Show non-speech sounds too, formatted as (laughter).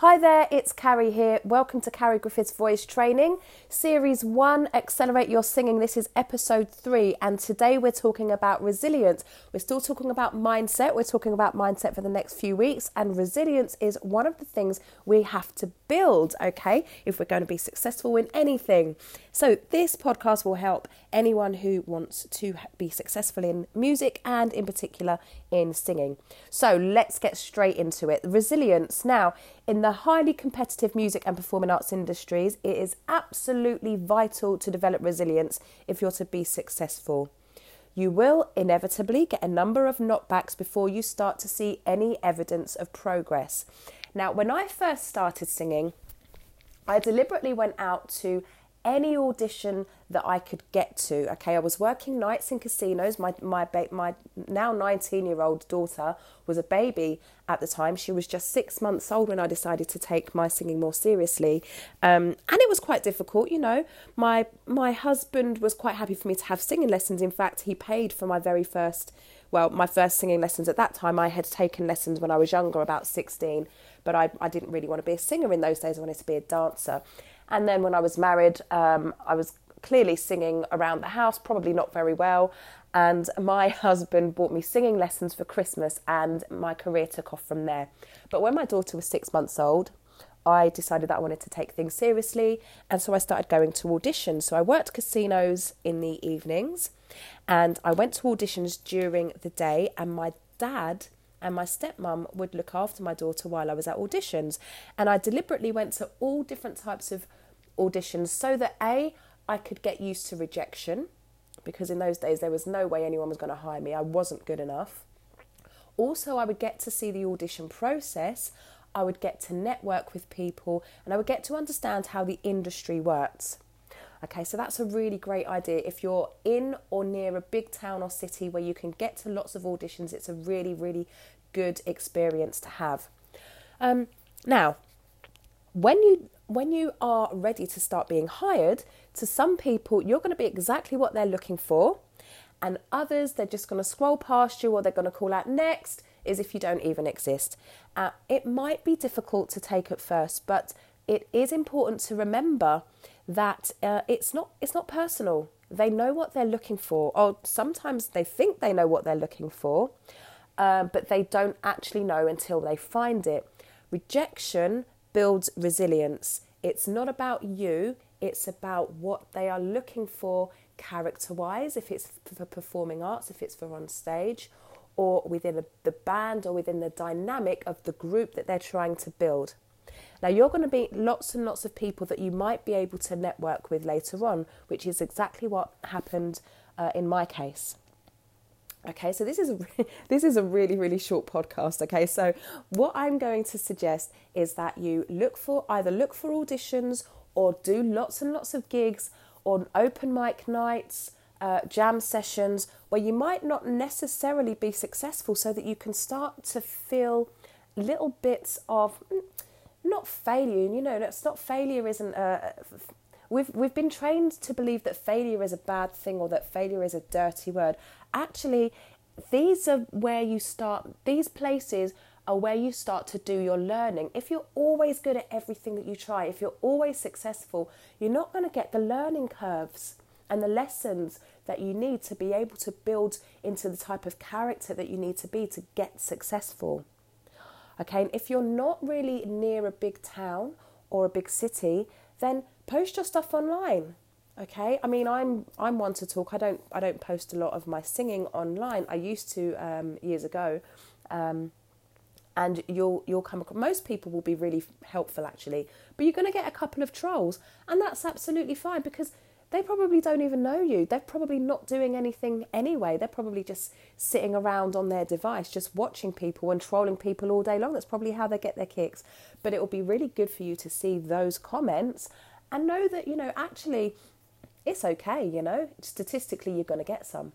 Hi there, it's Carrie here. Welcome to Carrie Griffiths Voice Training, Series 1 Accelerate Your Singing. This is episode 3, and today we're talking about resilience. We're still talking about mindset. We're talking about mindset for the next few weeks, and resilience is one of the things we have to build, okay, if we're going to be successful in anything. So, this podcast will help anyone who wants to be successful in music and, in particular, in singing. So, let's get straight into it. Resilience. Now, in the highly competitive music and performing arts industries, it is absolutely vital to develop resilience if you're to be successful. You will inevitably get a number of knockbacks before you start to see any evidence of progress. Now, when I first started singing, I deliberately went out to any audition that I could get to. Okay, I was working nights in casinos. My my my now 19 year old daughter was a baby at the time. She was just six months old when I decided to take my singing more seriously, um, and it was quite difficult. You know, my my husband was quite happy for me to have singing lessons. In fact, he paid for my very first. Well, my first singing lessons at that time, I had taken lessons when I was younger, about 16, but I, I didn't really want to be a singer in those days. I wanted to be a dancer. And then when I was married, um, I was clearly singing around the house, probably not very well. And my (laughs) husband bought me singing lessons for Christmas, and my career took off from there. But when my daughter was six months old, I decided that I wanted to take things seriously, and so I started going to auditions. So I worked casinos in the evenings, and I went to auditions during the day, and my dad and my stepmom would look after my daughter while I was at auditions. And I deliberately went to all different types of auditions so that A, I could get used to rejection because in those days there was no way anyone was going to hire me. I wasn't good enough. Also, I would get to see the audition process. I would get to network with people and I would get to understand how the industry works. Okay, so that's a really great idea. If you're in or near a big town or city where you can get to lots of auditions, it's a really, really good experience to have. Um, now, when you when you are ready to start being hired, to some people, you're going to be exactly what they're looking for, and others, they're just going to scroll past you or they're going to call out next, is if you don't even exist. Uh, it might be difficult to take at first, but it is important to remember that uh, it's not it's not personal. They know what they're looking for, or sometimes they think they know what they're looking for, uh, but they don't actually know until they find it. Rejection builds resilience. It's not about you, it's about what they are looking for character wise, if it's for performing arts, if it's for on stage, or within the band or within the dynamic of the group that they're trying to build. Now, you're going to meet lots and lots of people that you might be able to network with later on, which is exactly what happened uh, in my case. Okay, so this is a (laughs) this is a really really short podcast. Okay, so what I'm going to suggest is that you look for either look for auditions or do lots and lots of gigs on open mic nights, uh, jam sessions where you might not necessarily be successful, so that you can start to feel little bits of mm, not failure. And you know, it's not failure isn't a, we've we've been trained to believe that failure is a bad thing or that failure is a dirty word. Actually, these are where you start. These places are where you start to do your learning. If you're always good at everything that you try, if you're always successful, you're not going to get the learning curves and the lessons that you need to be able to build into the type of character that you need to be to get successful. Okay, and if you're not really near a big town or a big city, then post your stuff online. Okay, I mean, I'm I'm one to talk. I don't I don't post a lot of my singing online. I used to um, years ago, um, and you'll you'll come across. Most people will be really helpful actually, but you're going to get a couple of trolls, and that's absolutely fine because they probably don't even know you. They're probably not doing anything anyway. They're probably just sitting around on their device, just watching people and trolling people all day long. That's probably how they get their kicks. But it will be really good for you to see those comments and know that, you know, actually it's okay, you know, statistically you're going to get some.